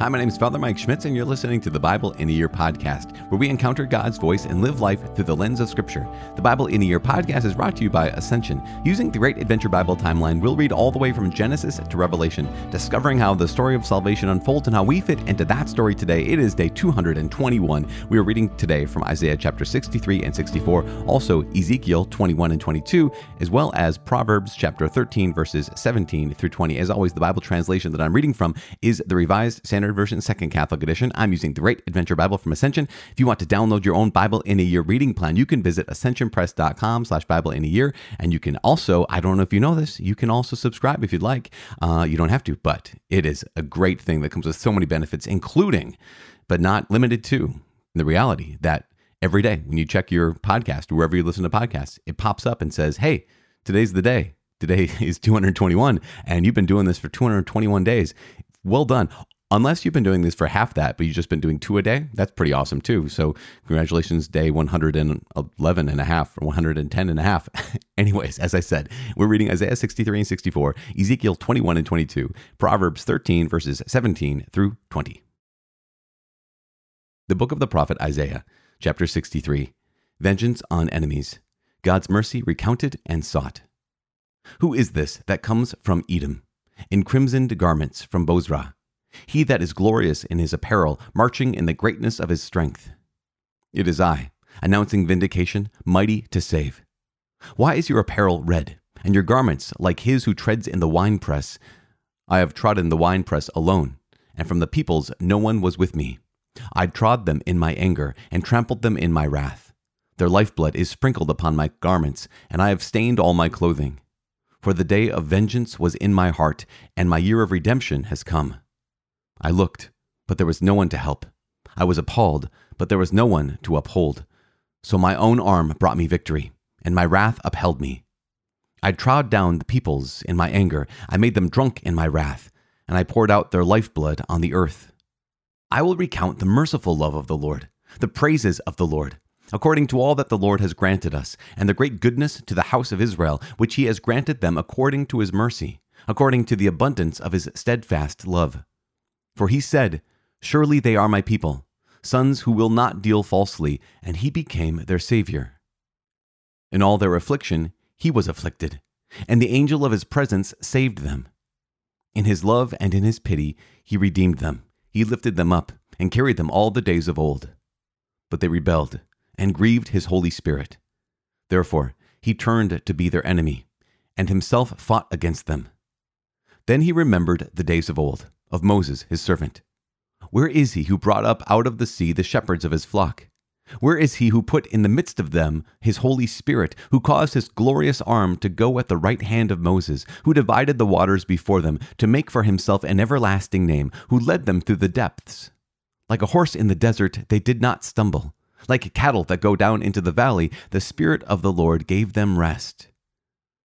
Hi, my name is Father Mike Schmitz, and you're listening to the Bible in a Year podcast, where we encounter God's voice and live life through the lens of Scripture. The Bible in a Year podcast is brought to you by Ascension. Using the Great Adventure Bible timeline, we'll read all the way from Genesis to Revelation, discovering how the story of salvation unfolds and how we fit into that story today. It is day 221. We are reading today from Isaiah chapter 63 and 64, also Ezekiel 21 and 22, as well as Proverbs chapter 13, verses 17 through 20. As always, the Bible translation that I'm reading from is the Revised Standard Standard Version, Second Catholic Edition. I'm using the Great Adventure Bible from Ascension. If you want to download your own Bible in a Year reading plan, you can visit ascensionpress.com slash Bible in a Year. And you can also, I don't know if you know this, you can also subscribe if you'd like. Uh, you don't have to, but it is a great thing that comes with so many benefits, including, but not limited to, the reality that every day when you check your podcast, wherever you listen to podcasts, it pops up and says, hey, today's the day. Today is 221, and you've been doing this for 221 days. Well done unless you've been doing this for half that, but you've just been doing two a day, that's pretty awesome too. So congratulations, day 111 and a half or 110 and a half. Anyways, as I said, we're reading Isaiah 63 and 64, Ezekiel 21 and 22, Proverbs 13 verses 17 through 20. The book of the prophet Isaiah, chapter 63, Vengeance on enemies, God's mercy recounted and sought. Who is this that comes from Edom, in crimsoned garments from Bozrah? He that is glorious in his apparel, marching in the greatness of his strength. It is I, announcing vindication, mighty to save. Why is your apparel red, and your garments like his who treads in the winepress? I have trodden the winepress alone, and from the peoples no one was with me. I trod them in my anger, and trampled them in my wrath. Their lifeblood is sprinkled upon my garments, and I have stained all my clothing. For the day of vengeance was in my heart, and my year of redemption has come. I looked, but there was no one to help. I was appalled, but there was no one to uphold. So my own arm brought me victory, and my wrath upheld me. I trod down the peoples in my anger, I made them drunk in my wrath, and I poured out their lifeblood on the earth. I will recount the merciful love of the Lord, the praises of the Lord, according to all that the Lord has granted us, and the great goodness to the house of Israel, which he has granted them according to his mercy, according to the abundance of his steadfast love. For he said, Surely they are my people, sons who will not deal falsely, and he became their Savior. In all their affliction, he was afflicted, and the angel of his presence saved them. In his love and in his pity, he redeemed them. He lifted them up and carried them all the days of old. But they rebelled and grieved his Holy Spirit. Therefore, he turned to be their enemy, and himself fought against them. Then he remembered the days of old of Moses, his servant? Where is he who brought up out of the sea the shepherds of his flock? Where is he who put in the midst of them his Holy Spirit, who caused his glorious arm to go at the right hand of Moses, who divided the waters before them, to make for himself an everlasting name, who led them through the depths? Like a horse in the desert, they did not stumble. Like cattle that go down into the valley, the Spirit of the Lord gave them rest.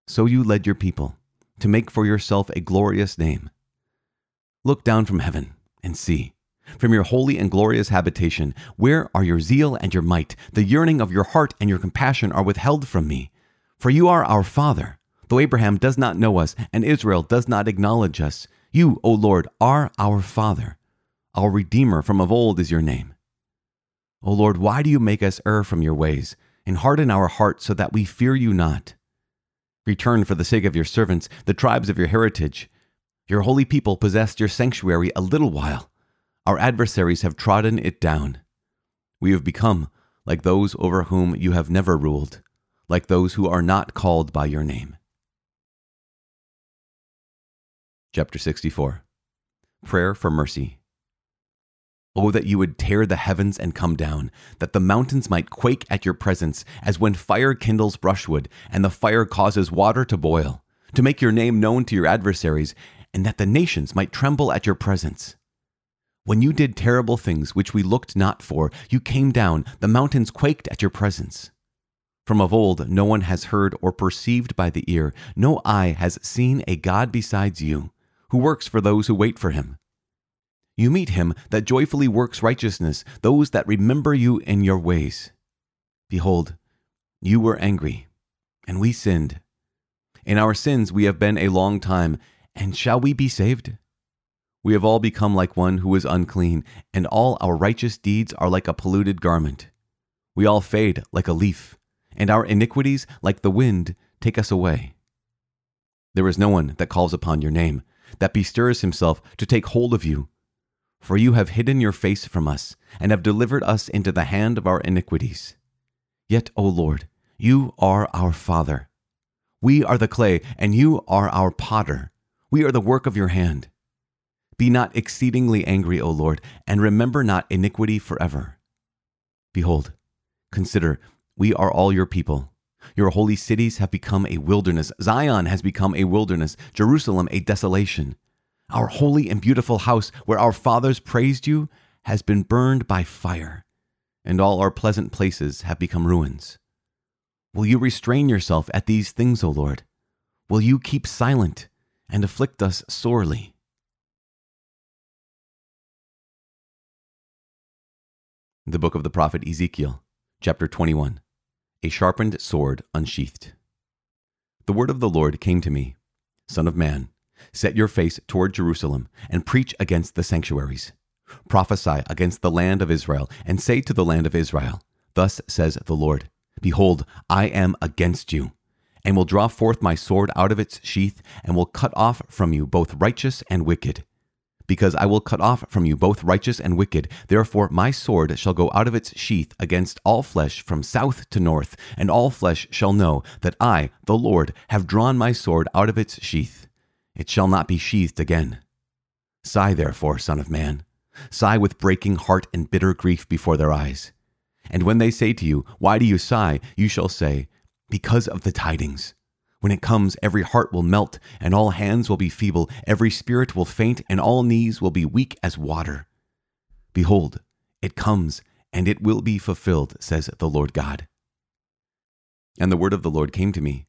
So you led your people to make for yourself a glorious name. Look down from heaven and see. From your holy and glorious habitation, where are your zeal and your might? The yearning of your heart and your compassion are withheld from me. For you are our Father. Though Abraham does not know us and Israel does not acknowledge us, you, O Lord, are our Father. Our Redeemer from of old is your name. O Lord, why do you make us err from your ways and harden our hearts so that we fear you not? Return for the sake of your servants, the tribes of your heritage. Your holy people possessed your sanctuary a little while. Our adversaries have trodden it down. We have become like those over whom you have never ruled, like those who are not called by your name. Chapter 64 Prayer for Mercy. Oh, that you would tear the heavens and come down, that the mountains might quake at your presence, as when fire kindles brushwood, and the fire causes water to boil, to make your name known to your adversaries, and that the nations might tremble at your presence. When you did terrible things which we looked not for, you came down, the mountains quaked at your presence. From of old, no one has heard or perceived by the ear, no eye has seen a God besides you, who works for those who wait for him. You meet him that joyfully works righteousness, those that remember you in your ways. Behold, you were angry, and we sinned. In our sins we have been a long time, and shall we be saved? We have all become like one who is unclean, and all our righteous deeds are like a polluted garment. We all fade like a leaf, and our iniquities, like the wind, take us away. There is no one that calls upon your name, that bestirs himself to take hold of you. For you have hidden your face from us, and have delivered us into the hand of our iniquities. Yet, O Lord, you are our Father. We are the clay, and you are our potter. We are the work of your hand. Be not exceedingly angry, O Lord, and remember not iniquity forever. Behold, consider, we are all your people. Your holy cities have become a wilderness. Zion has become a wilderness, Jerusalem a desolation. Our holy and beautiful house, where our fathers praised you, has been burned by fire, and all our pleasant places have become ruins. Will you restrain yourself at these things, O Lord? Will you keep silent and afflict us sorely? The book of the prophet Ezekiel, chapter 21 A sharpened sword unsheathed. The word of the Lord came to me Son of man, set your face toward Jerusalem and preach against the sanctuaries. Prophesy against the land of Israel, and say to the land of Israel, Thus says the Lord Behold, I am against you, and will draw forth my sword out of its sheath, and will cut off from you both righteous and wicked because I will cut off from you both righteous and wicked. Therefore, my sword shall go out of its sheath against all flesh from south to north, and all flesh shall know that I, the Lord, have drawn my sword out of its sheath. It shall not be sheathed again. Sigh, therefore, Son of Man. Sigh with breaking heart and bitter grief before their eyes. And when they say to you, Why do you sigh? you shall say, Because of the tidings. When it comes, every heart will melt, and all hands will be feeble, every spirit will faint, and all knees will be weak as water. Behold, it comes, and it will be fulfilled, says the Lord God. And the word of the Lord came to me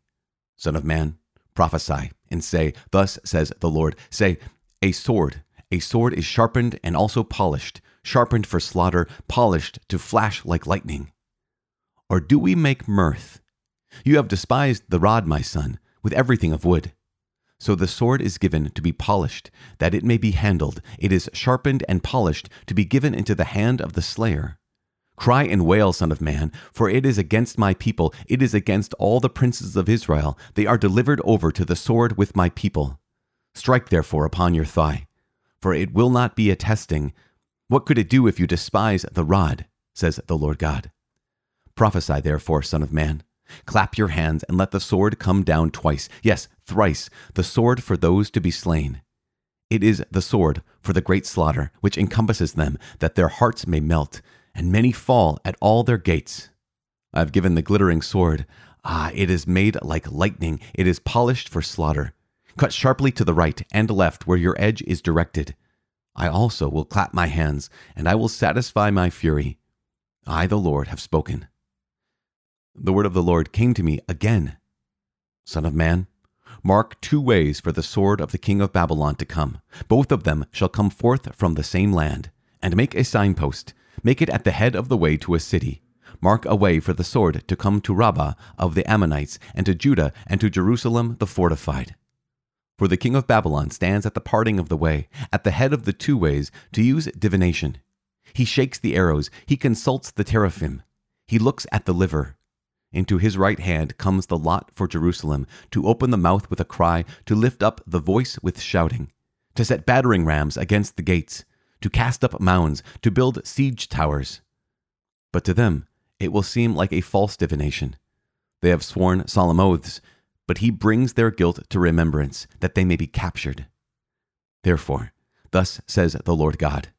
Son of man, prophesy, and say, Thus says the Lord Say, A sword, a sword is sharpened and also polished, sharpened for slaughter, polished to flash like lightning. Or do we make mirth? You have despised the rod, my son, with everything of wood. So the sword is given to be polished, that it may be handled. It is sharpened and polished to be given into the hand of the slayer. Cry and wail, Son of Man, for it is against my people, it is against all the princes of Israel. They are delivered over to the sword with my people. Strike therefore upon your thigh, for it will not be a testing. What could it do if you despise the rod? says the Lord God. Prophesy therefore, Son of Man. Clap your hands and let the sword come down twice, yes, thrice, the sword for those to be slain. It is the sword for the great slaughter which encompasses them, that their hearts may melt, and many fall at all their gates. I have given the glittering sword. Ah, it is made like lightning, it is polished for slaughter. Cut sharply to the right and left where your edge is directed. I also will clap my hands, and I will satisfy my fury. I, the Lord, have spoken the word of the Lord came to me again Son of man, mark two ways for the sword of the king of Babylon to come. Both of them shall come forth from the same land. And make a signpost, make it at the head of the way to a city. Mark a way for the sword to come to Rabbah of the Ammonites, and to Judah, and to Jerusalem the fortified. For the king of Babylon stands at the parting of the way, at the head of the two ways, to use divination. He shakes the arrows, he consults the teraphim, he looks at the liver. Into his right hand comes the lot for Jerusalem, to open the mouth with a cry, to lift up the voice with shouting, to set battering rams against the gates, to cast up mounds, to build siege towers. But to them it will seem like a false divination. They have sworn solemn oaths, but he brings their guilt to remembrance, that they may be captured. Therefore, thus says the Lord God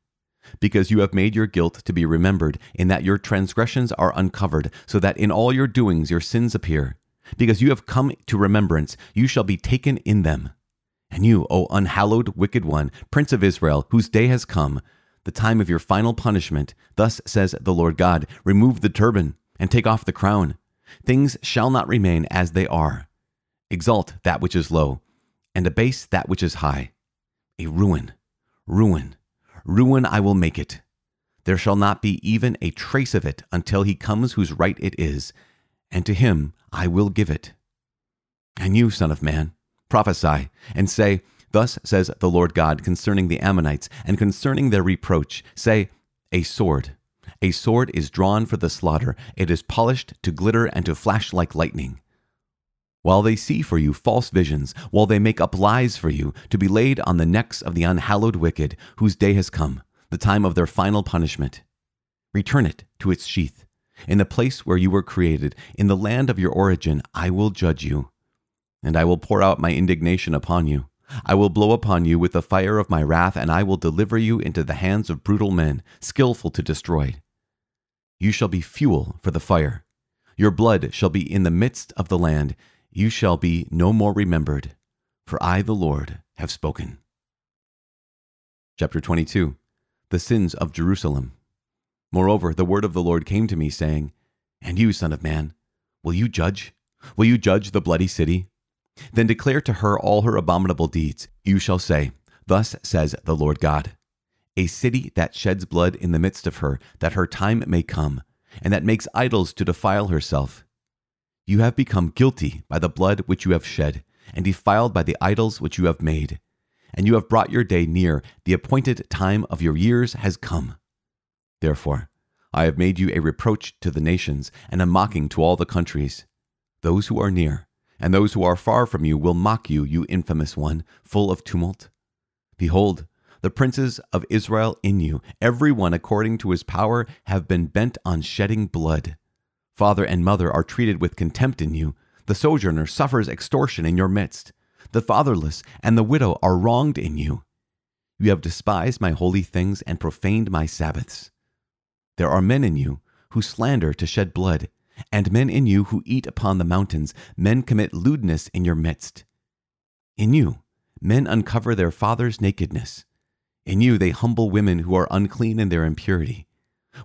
because you have made your guilt to be remembered, in that your transgressions are uncovered, so that in all your doings your sins appear. Because you have come to remembrance, you shall be taken in them. And you, O unhallowed wicked one, Prince of Israel, whose day has come, the time of your final punishment, thus says the Lord God remove the turban and take off the crown. Things shall not remain as they are. Exalt that which is low, and abase that which is high. A ruin, ruin Ruin I will make it. There shall not be even a trace of it until he comes whose right it is, and to him I will give it. And you, Son of Man, prophesy and say, Thus says the Lord God concerning the Ammonites and concerning their reproach Say, A sword. A sword is drawn for the slaughter, it is polished to glitter and to flash like lightning. While they see for you false visions, while they make up lies for you, to be laid on the necks of the unhallowed wicked, whose day has come, the time of their final punishment. Return it to its sheath. In the place where you were created, in the land of your origin, I will judge you. And I will pour out my indignation upon you. I will blow upon you with the fire of my wrath, and I will deliver you into the hands of brutal men, skilful to destroy. You shall be fuel for the fire. Your blood shall be in the midst of the land. You shall be no more remembered, for I, the Lord, have spoken. Chapter 22 The Sins of Jerusalem. Moreover, the word of the Lord came to me, saying, And you, Son of Man, will you judge? Will you judge the bloody city? Then declare to her all her abominable deeds. You shall say, Thus says the Lord God A city that sheds blood in the midst of her, that her time may come, and that makes idols to defile herself. You have become guilty by the blood which you have shed, and defiled by the idols which you have made. And you have brought your day near, the appointed time of your years has come. Therefore, I have made you a reproach to the nations, and a mocking to all the countries. Those who are near, and those who are far from you will mock you, you infamous one, full of tumult. Behold, the princes of Israel in you, every one according to his power, have been bent on shedding blood. Father and mother are treated with contempt in you. The sojourner suffers extortion in your midst. The fatherless and the widow are wronged in you. You have despised my holy things and profaned my Sabbaths. There are men in you who slander to shed blood and men in you who eat upon the mountains, men commit lewdness in your midst. In you, men uncover their father's nakedness. In you, they humble women who are unclean in their impurity.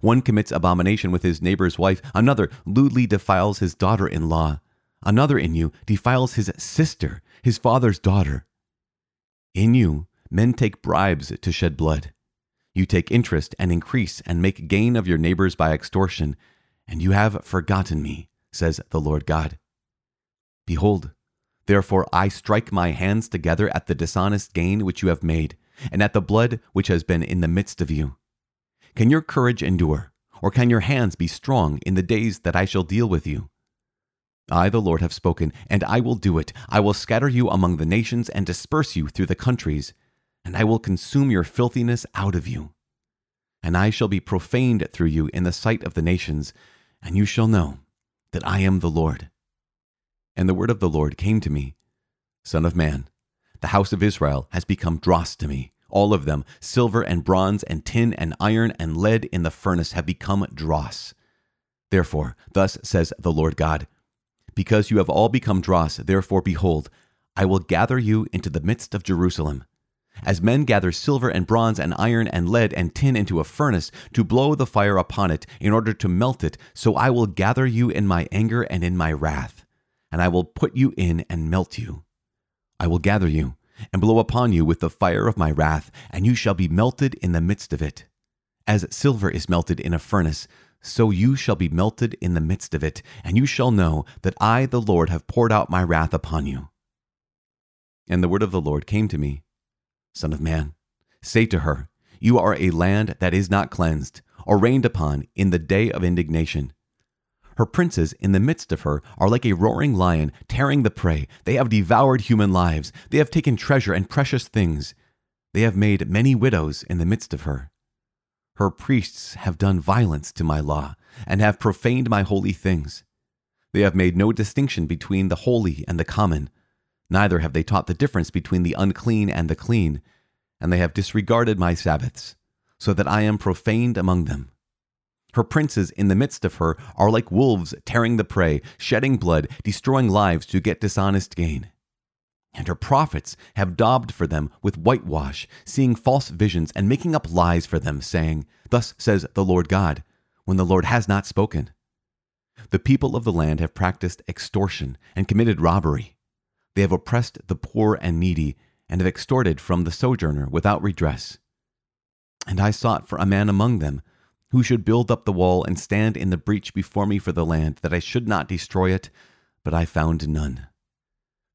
One commits abomination with his neighbor's wife, another lewdly defiles his daughter in law, another in you defiles his sister, his father's daughter. In you, men take bribes to shed blood. You take interest and increase and make gain of your neighbors by extortion and you have forgotten me, says the Lord God. Behold, therefore I strike my hands together at the dishonest gain which you have made, and at the blood which has been in the midst of you. Can your courage endure, or can your hands be strong in the days that I shall deal with you? I, the Lord, have spoken, and I will do it. I will scatter you among the nations and disperse you through the countries, and I will consume your filthiness out of you. And I shall be profaned through you in the sight of the nations, and you shall know that I am the Lord. And the word of the Lord came to me Son of man, the house of Israel has become dross to me. All of them, silver and bronze and tin and iron and lead in the furnace, have become dross. Therefore, thus says the Lord God Because you have all become dross, therefore, behold, I will gather you into the midst of Jerusalem as men gather silver and bronze and iron and lead and tin into a furnace to blow the fire upon it in order to melt it, so I will gather you in my anger and in my wrath, and I will put you in and melt you. I will gather you and blow upon you with the fire of my wrath, and you shall be melted in the midst of it. As silver is melted in a furnace, so you shall be melted in the midst of it, and you shall know that I, the Lord, have poured out my wrath upon you. And the word of the Lord came to me Son of man, say to her, You are a land that is not cleansed, or rained upon in the day of indignation. Her princes in the midst of her are like a roaring lion tearing the prey. They have devoured human lives. They have taken treasure and precious things. They have made many widows in the midst of her. Her priests have done violence to my law and have profaned my holy things. They have made no distinction between the holy and the common. Neither have they taught the difference between the unclean and the clean, and they have disregarded my Sabbaths, so that I am profaned among them. Her princes in the midst of her are like wolves tearing the prey, shedding blood, destroying lives to get dishonest gain. And her prophets have daubed for them with whitewash, seeing false visions and making up lies for them, saying, Thus says the Lord God, when the Lord has not spoken. The people of the land have practiced extortion and committed robbery. They have oppressed the poor and needy, and have extorted from the sojourner without redress. And I sought for a man among them, who should build up the wall and stand in the breach before me for the land, that I should not destroy it, but I found none.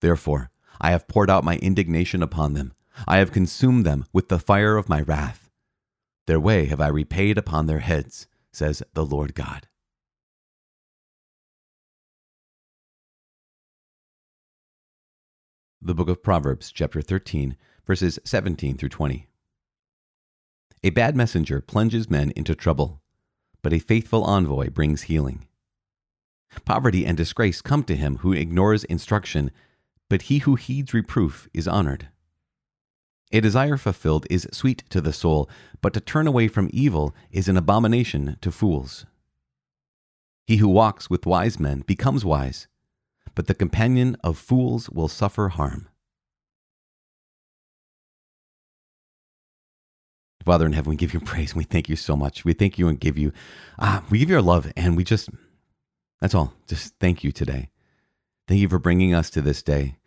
Therefore I have poured out my indignation upon them. I have consumed them with the fire of my wrath. Their way have I repaid upon their heads, says the Lord God. The book of Proverbs, chapter 13, verses 17 through 20. A bad messenger plunges men into trouble, but a faithful envoy brings healing. Poverty and disgrace come to him who ignores instruction, but he who heeds reproof is honored. A desire fulfilled is sweet to the soul, but to turn away from evil is an abomination to fools. He who walks with wise men becomes wise, but the companion of fools will suffer harm. Father in heaven, we give you praise we thank you so much. We thank you and give you, ah, we give you our love and we just, that's all. Just thank you today. Thank you for bringing us to this day.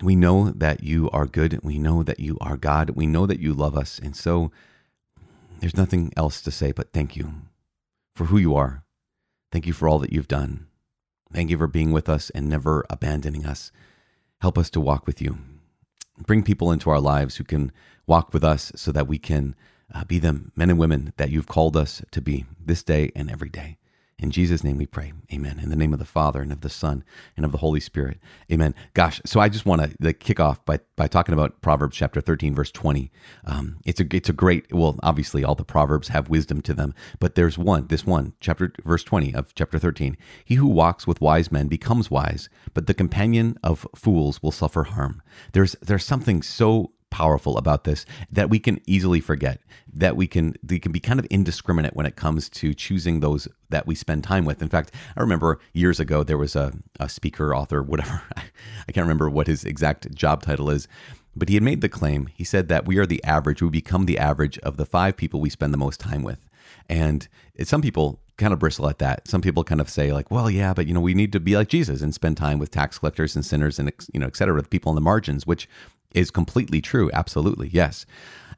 We know that you are good. We know that you are God. We know that you love us. And so there's nothing else to say but thank you for who you are. Thank you for all that you've done. Thank you for being with us and never abandoning us. Help us to walk with you. Bring people into our lives who can walk with us so that we can uh, be the men and women that you've called us to be this day and every day. In Jesus' name we pray. Amen. In the name of the Father and of the Son and of the Holy Spirit. Amen. Gosh, so I just want to like, kick off by, by talking about Proverbs chapter 13, verse 20. Um, it's, a, it's a great, well, obviously all the Proverbs have wisdom to them, but there's one, this one, chapter, verse 20 of chapter 13. He who walks with wise men becomes wise, but the companion of fools will suffer harm. There's, there's something so powerful about this that we can easily forget that we can we can be kind of indiscriminate when it comes to choosing those that we spend time with. In fact i remember years ago there was a, a speaker author whatever i can't remember what his exact job title is but he had made the claim. He said that we are the average we become the average of the five people we spend the most time with. And some people kind of bristle at that. Some people kind of say like, well, yeah, but you know, we need to be like Jesus and spend time with tax collectors and sinners and you know, et cetera, with people on the margins, which is completely true. Absolutely. Yes.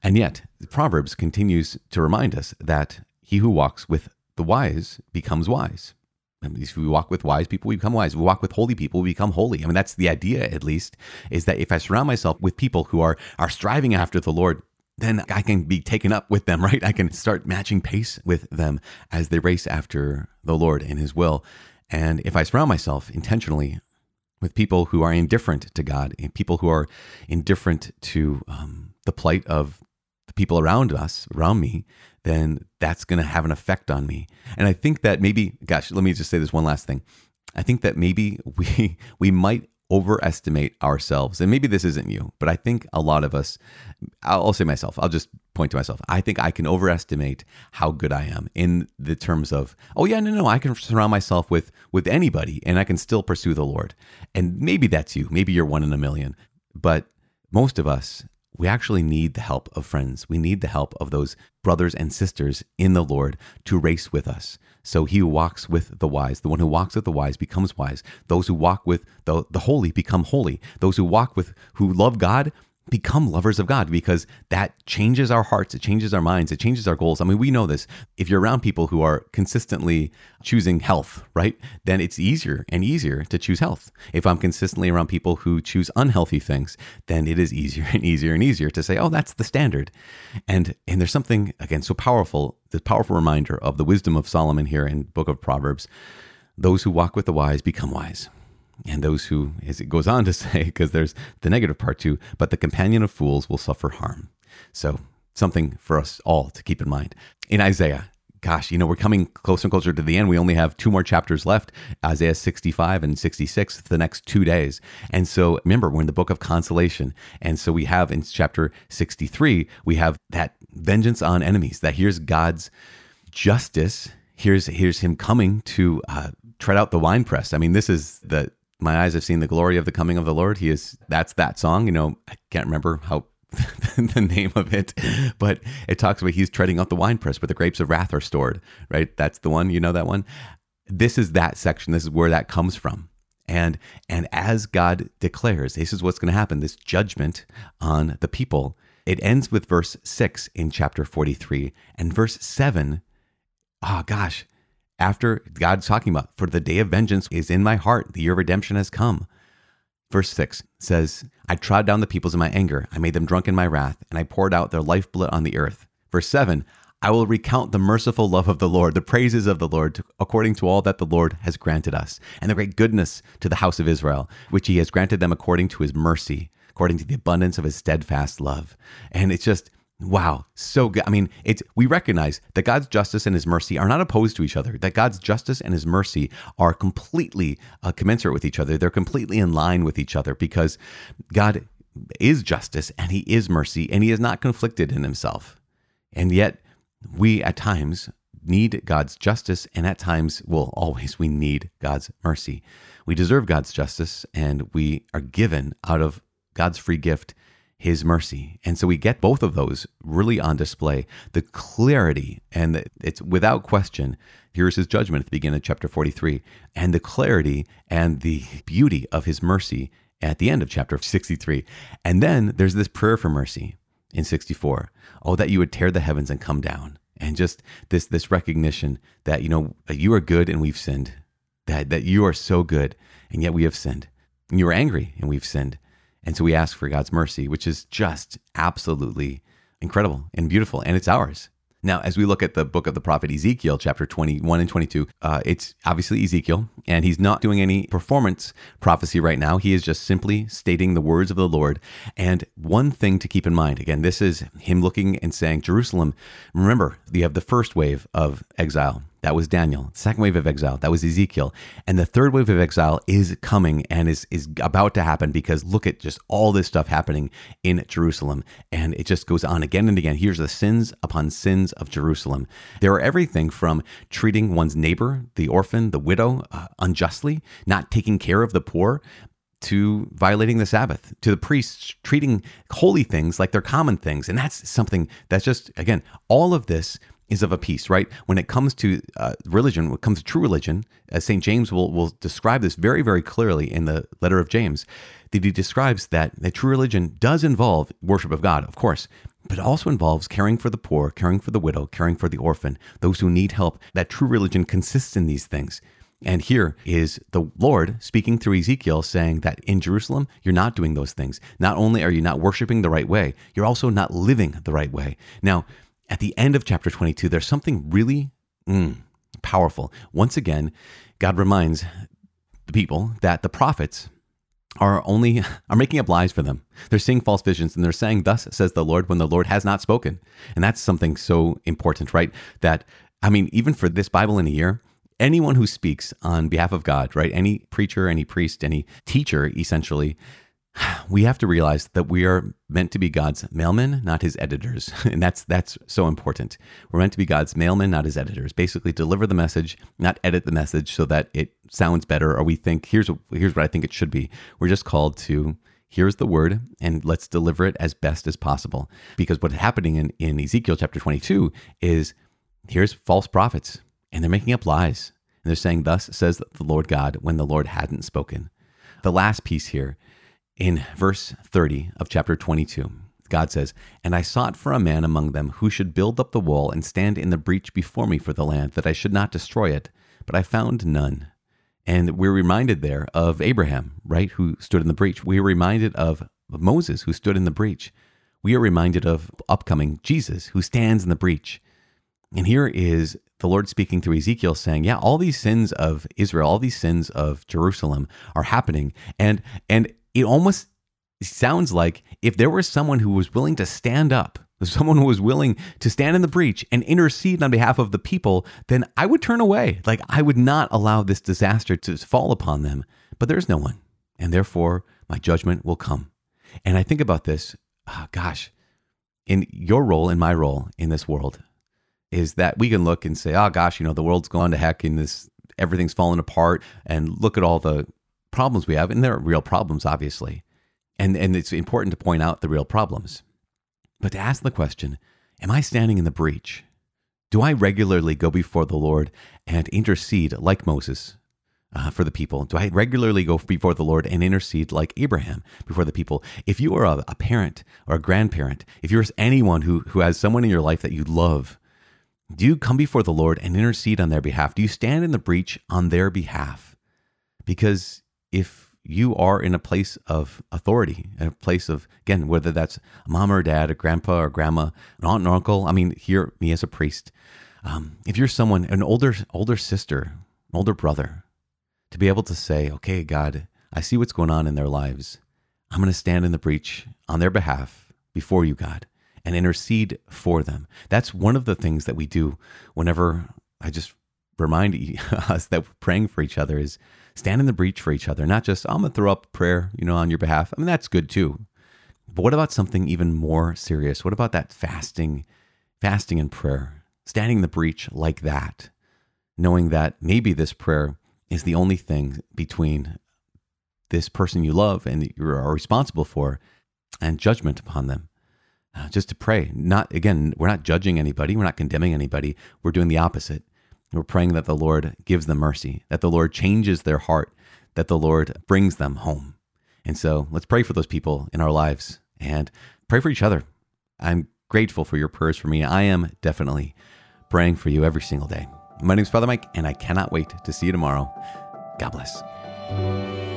And yet, Proverbs continues to remind us that he who walks with the wise becomes wise. And if we walk with wise people, we become wise. If we walk with holy people, we become holy. I mean, that's the idea, at least, is that if I surround myself with people who are are striving after the Lord, then I can be taken up with them, right? I can start matching pace with them as they race after the Lord and His will. And if I surround myself intentionally with people who are indifferent to God and people who are indifferent to um, the plight of the people around us, around me, then that's going to have an effect on me. And I think that maybe, gosh, let me just say this one last thing. I think that maybe we we might overestimate ourselves. And maybe this isn't you, but I think a lot of us, I'll say myself, I'll just point to myself. I think I can overestimate how good I am in the terms of, oh yeah, no, no, I can surround myself with with anybody and I can still pursue the Lord. And maybe that's you. Maybe you're one in a million. But most of us, we actually need the help of friends. We need the help of those brothers and sisters in the Lord to race with us. So he who walks with the wise, the one who walks with the wise becomes wise. Those who walk with the, the holy become holy. Those who walk with, who love God, become lovers of God because that changes our hearts, it changes our minds, it changes our goals. I mean, we know this. If you're around people who are consistently choosing health, right, then it's easier and easier to choose health. If I'm consistently around people who choose unhealthy things, then it is easier and easier and easier to say, "Oh, that's the standard." And and there's something again so powerful, this powerful reminder of the wisdom of Solomon here in book of Proverbs. Those who walk with the wise become wise and those who, as it goes on to say, because there's the negative part too, but the companion of fools will suffer harm. So, something for us all to keep in mind. In Isaiah, gosh, you know, we're coming closer and closer to the end. We only have two more chapters left Isaiah 65 and 66, the next two days. And so remember, we're in the book of consolation. And so we have in chapter 63, we have that vengeance on enemies, that here's God's justice. Here's, here's him coming to uh, tread out the winepress. I mean, this is the my eyes have seen the glory of the coming of the Lord. He is that's that song. You know, I can't remember how the name of it, but it talks about he's treading out the winepress where the grapes of wrath are stored. Right, that's the one. You know that one. This is that section. This is where that comes from. And and as God declares, this is what's going to happen. This judgment on the people. It ends with verse six in chapter forty three, and verse seven. Oh gosh, after God's talking about, for the day of vengeance is in my heart, the year of redemption has come. Verse 6 says, I trod down the peoples in my anger, I made them drunk in my wrath, and I poured out their lifeblood on the earth. Verse 7 I will recount the merciful love of the Lord, the praises of the Lord, according to all that the Lord has granted us, and the great goodness to the house of Israel, which he has granted them according to his mercy, according to the abundance of his steadfast love. And it's just, Wow, so good. I mean, it's we recognize that God's justice and his mercy are not opposed to each other. That God's justice and his mercy are completely uh, commensurate with each other. They're completely in line with each other because God is justice and he is mercy and he is not conflicted in himself. And yet, we at times need God's justice and at times, well, always we need God's mercy. We deserve God's justice and we are given out of God's free gift his mercy. And so we get both of those really on display. The clarity, and it's without question, here's his judgment at the beginning of chapter 43, and the clarity and the beauty of his mercy at the end of chapter 63. And then there's this prayer for mercy in 64. Oh, that you would tear the heavens and come down. And just this this recognition that, you know, you are good and we've sinned. That that you are so good and yet we have sinned. And you are angry and we've sinned and so we ask for God's mercy, which is just absolutely incredible and beautiful, and it's ours. Now, as we look at the book of the prophet Ezekiel, chapter 21 and 22, uh, it's obviously Ezekiel, and he's not doing any performance prophecy right now. He is just simply stating the words of the Lord. And one thing to keep in mind again, this is him looking and saying, Jerusalem, remember, you have the first wave of exile that was Daniel. Second wave of exile. That was Ezekiel. And the third wave of exile is coming and is, is about to happen because look at just all this stuff happening in Jerusalem. And it just goes on again and again. Here's the sins upon sins of Jerusalem. There are everything from treating one's neighbor, the orphan, the widow, uh, unjustly, not taking care of the poor, to violating the Sabbath, to the priests treating holy things like they're common things. And that's something that's just, again, all of this is of a piece, right? When it comes to uh, religion, when it comes to true religion, as St. James will, will describe this very, very clearly in the letter of James, that he describes that, that true religion does involve worship of God, of course, but also involves caring for the poor, caring for the widow, caring for the orphan, those who need help. That true religion consists in these things. And here is the Lord speaking through Ezekiel saying that in Jerusalem, you're not doing those things. Not only are you not worshiping the right way, you're also not living the right way. Now, at the end of chapter 22, there's something really mm, powerful. Once again, God reminds the people that the prophets are only are making up lies for them. They're seeing false visions and they're saying, "Thus says the Lord," when the Lord has not spoken. And that's something so important, right? That I mean, even for this Bible in a year, anyone who speaks on behalf of God, right? Any preacher, any priest, any teacher, essentially, we have to realize that we are meant to be God's mailmen, not his editors. And that's that's so important. We're meant to be God's mailmen, not his editors. Basically deliver the message, not edit the message so that it sounds better or we think here's here's what I think it should be. We're just called to here's the word and let's deliver it as best as possible. Because what's happening in, in Ezekiel chapter 22 is here's false prophets and they're making up lies. And they're saying, Thus says the Lord God, when the Lord hadn't spoken. The last piece here in verse 30 of chapter 22, God says, And I sought for a man among them who should build up the wall and stand in the breach before me for the land, that I should not destroy it. But I found none. And we're reminded there of Abraham, right, who stood in the breach. We are reminded of Moses, who stood in the breach. We are reminded of upcoming Jesus, who stands in the breach. And here is the Lord speaking through Ezekiel saying, yeah, all these sins of Israel, all these sins of Jerusalem are happening. And and it almost sounds like if there was someone who was willing to stand up, someone who was willing to stand in the breach and intercede on behalf of the people, then I would turn away. Like I would not allow this disaster to fall upon them. But there's no one. And therefore, my judgment will come. And I think about this, oh, gosh, in your role, in my role in this world, is that we can look and say, oh, gosh, you know, the world's gone to heck in this, everything's falling apart. And look at all the problems we have, and there are real problems, obviously. And, and it's important to point out the real problems. But to ask the question, am I standing in the breach? Do I regularly go before the Lord and intercede like Moses uh, for the people? Do I regularly go before the Lord and intercede like Abraham before the people? If you are a, a parent or a grandparent, if you're anyone who, who has someone in your life that you love, do you come before the Lord and intercede on their behalf? Do you stand in the breach on their behalf? Because if you are in a place of authority, a place of, again, whether that's a mom or dad, a grandpa or grandma, an aunt and uncle. I mean, here, me as a priest. Um, if you're someone, an older, older sister, older brother, to be able to say, okay, God, I see what's going on in their lives. I'm going to stand in the breach on their behalf before you, God, and intercede for them. That's one of the things that we do whenever I just remind us that we're praying for each other is stand in the breach for each other, not just, I'm going to throw up prayer, you know, on your behalf. I mean, that's good too. But what about something even more serious? What about that fasting, fasting and prayer, standing in the breach like that, knowing that maybe this prayer is the only thing between this person you love and you are responsible for and judgment upon them. Uh, just to pray. Not, again, we're not judging anybody, we're not condemning anybody. We're doing the opposite. We're praying that the Lord gives them mercy, that the Lord changes their heart, that the Lord brings them home. And so let's pray for those people in our lives and pray for each other. I'm grateful for your prayers for me. I am definitely praying for you every single day. My name is Father Mike, and I cannot wait to see you tomorrow. God bless.